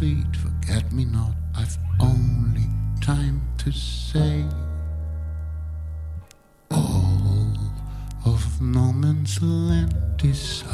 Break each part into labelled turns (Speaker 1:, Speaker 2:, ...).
Speaker 1: sweet
Speaker 2: forget me not, I've only time to
Speaker 1: say all of no man's land is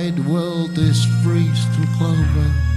Speaker 1: wide world is
Speaker 3: freezed and clover.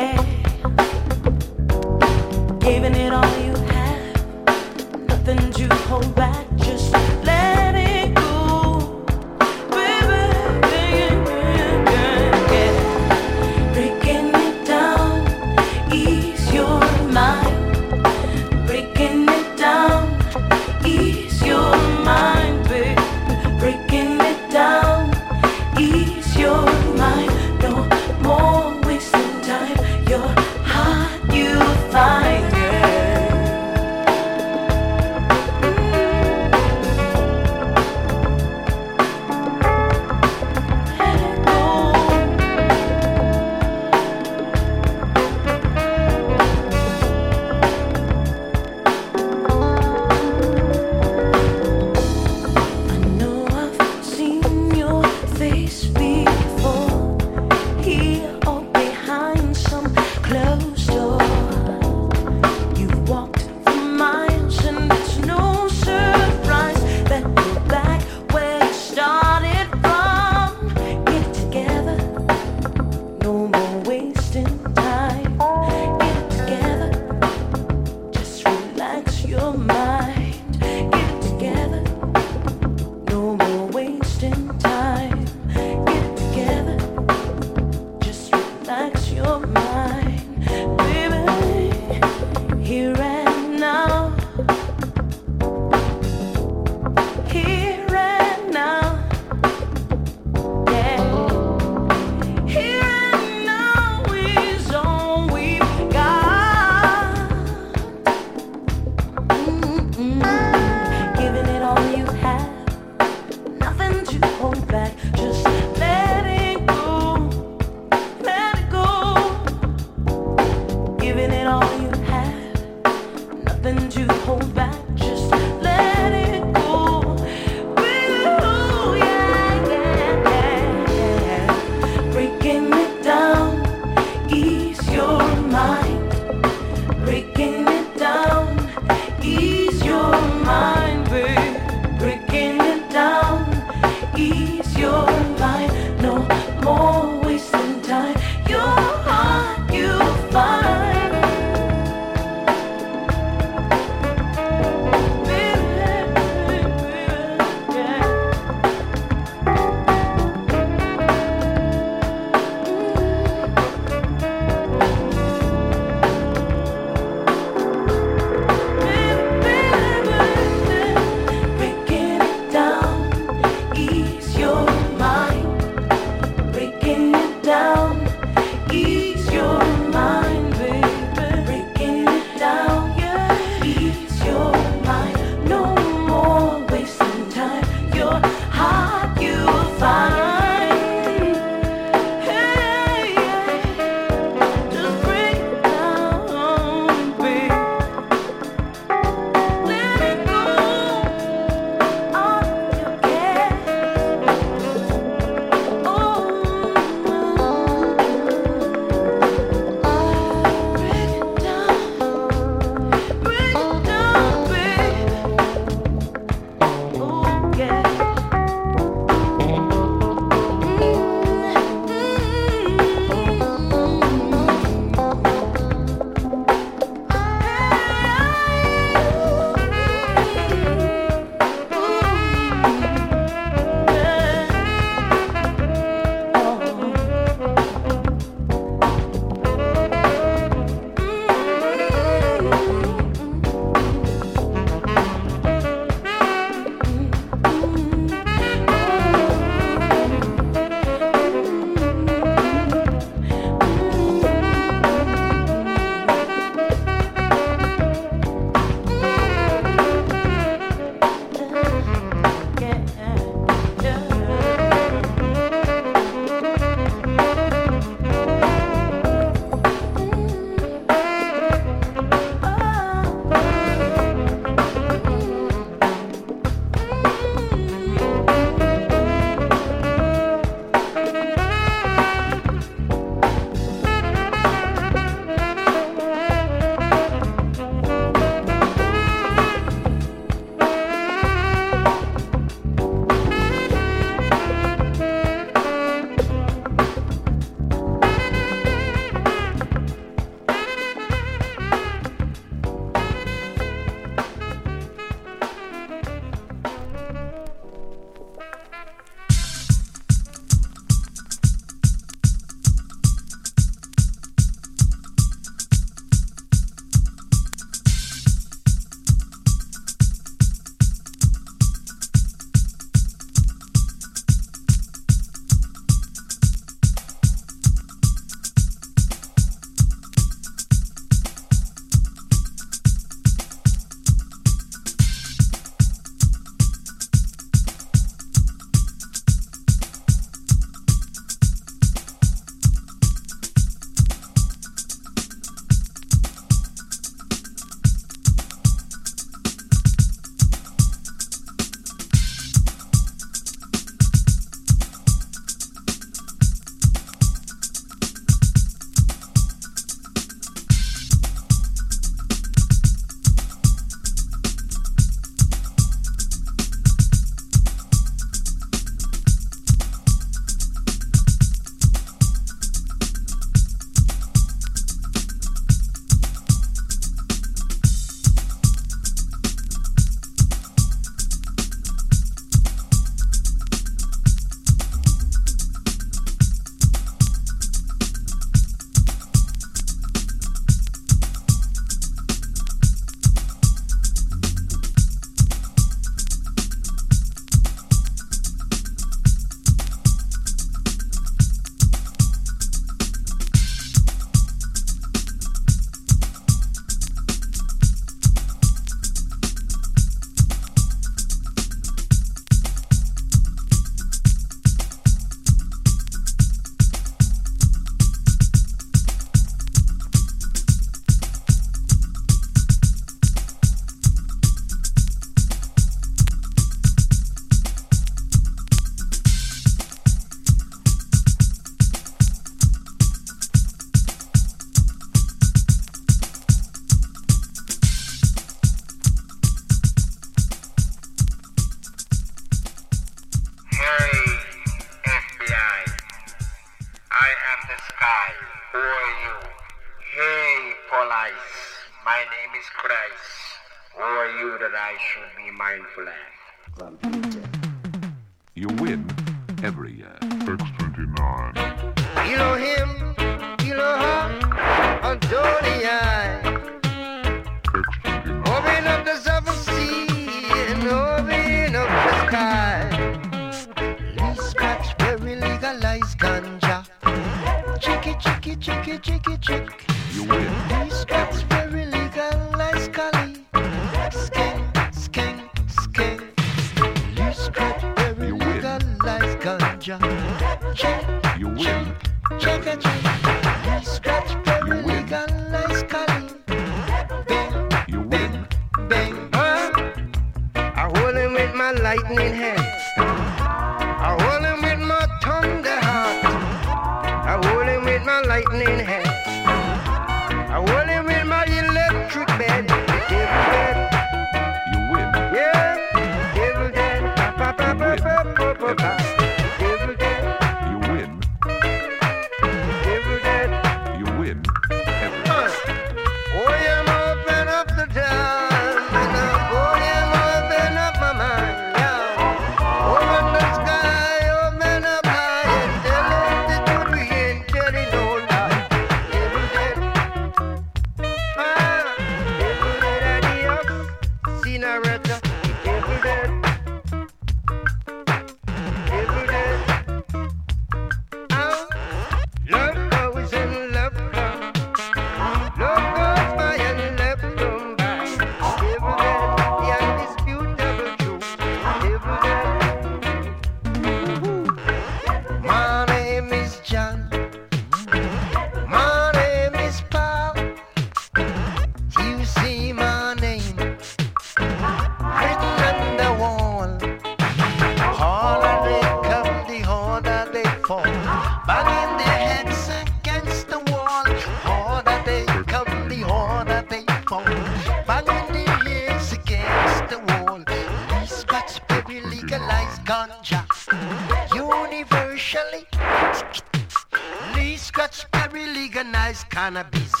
Speaker 3: Cannabis.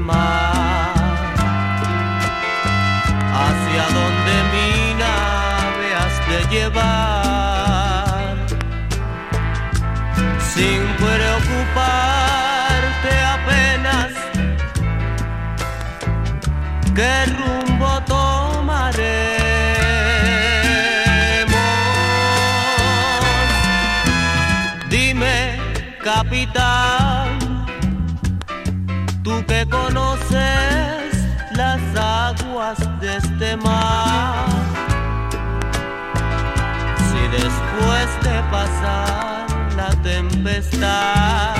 Speaker 4: mar, hacia donde mi nave has de llevar. Si después de pasar la tempestad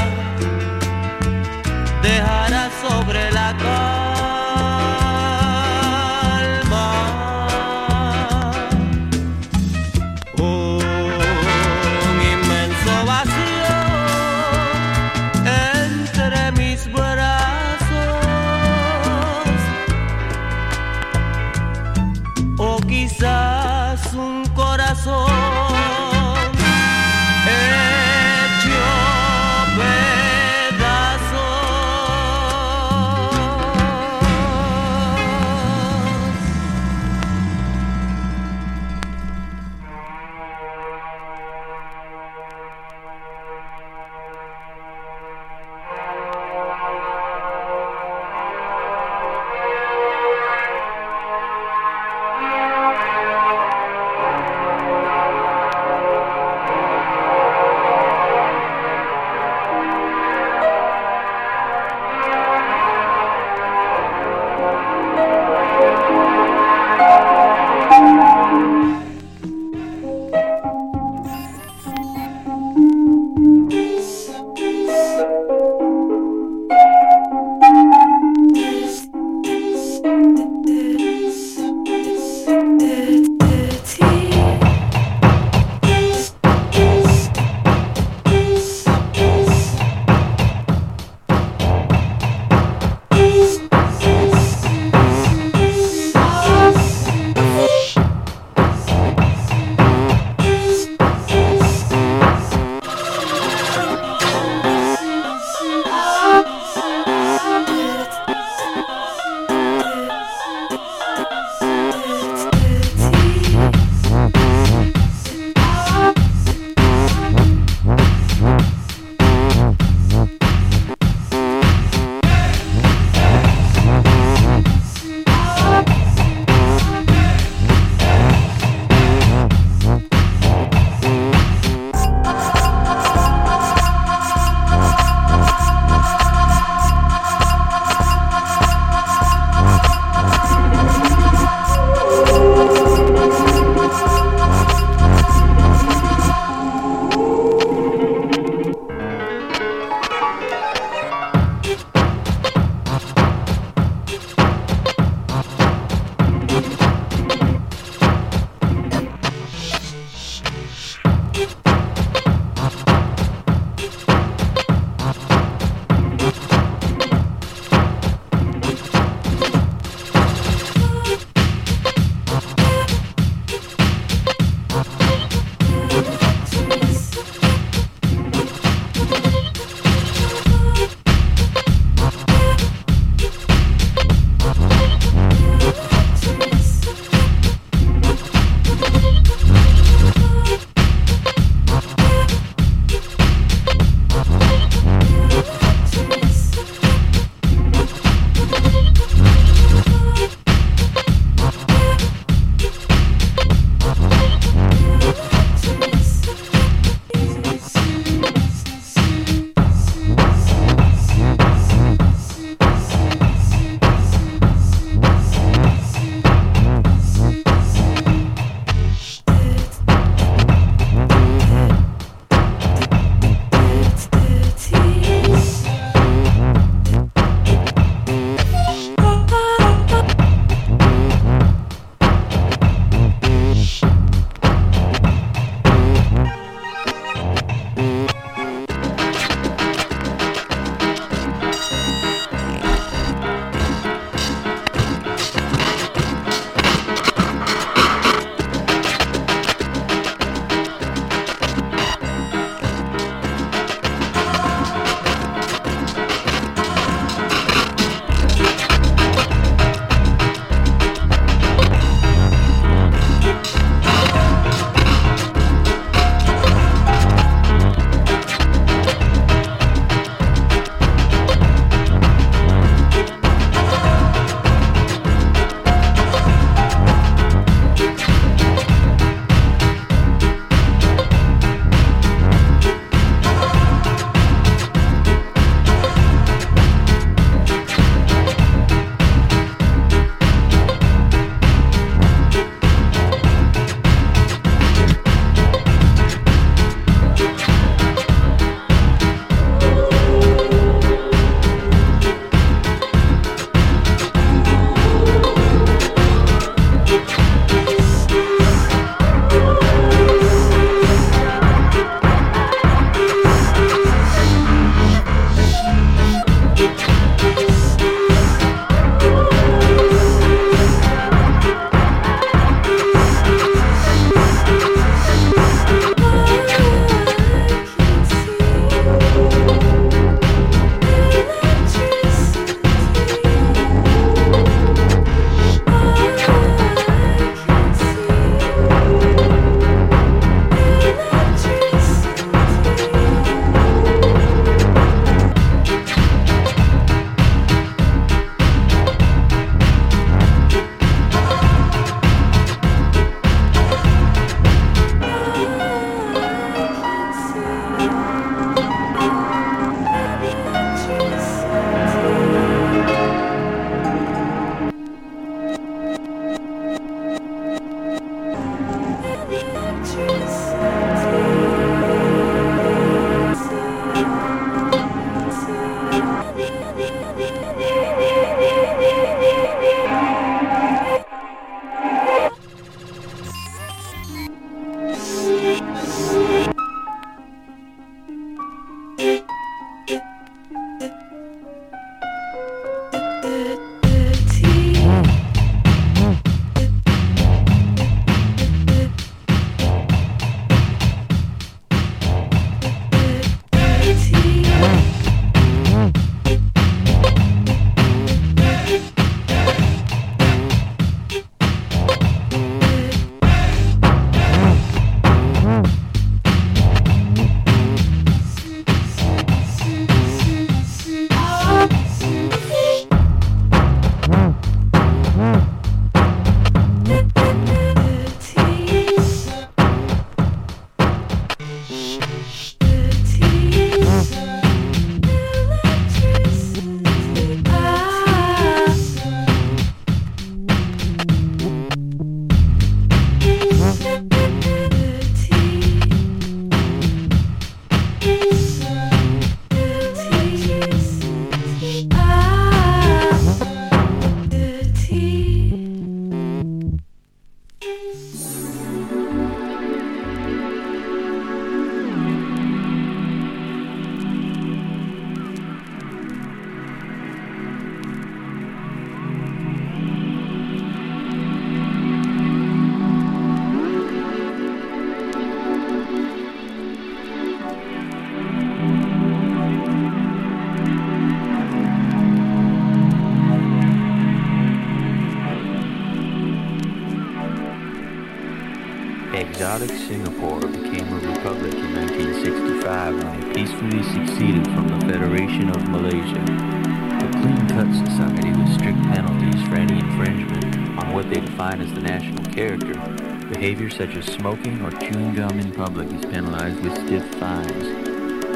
Speaker 5: Behavior such as smoking or chewing gum in public is penalized with stiff fines.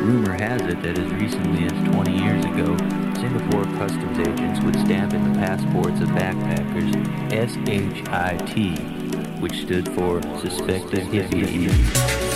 Speaker 5: Rumor has it that as recently as 20 years ago, Singapore customs agents would stamp in the passports of backpackers SHIT, which stood for Suspected Hippie.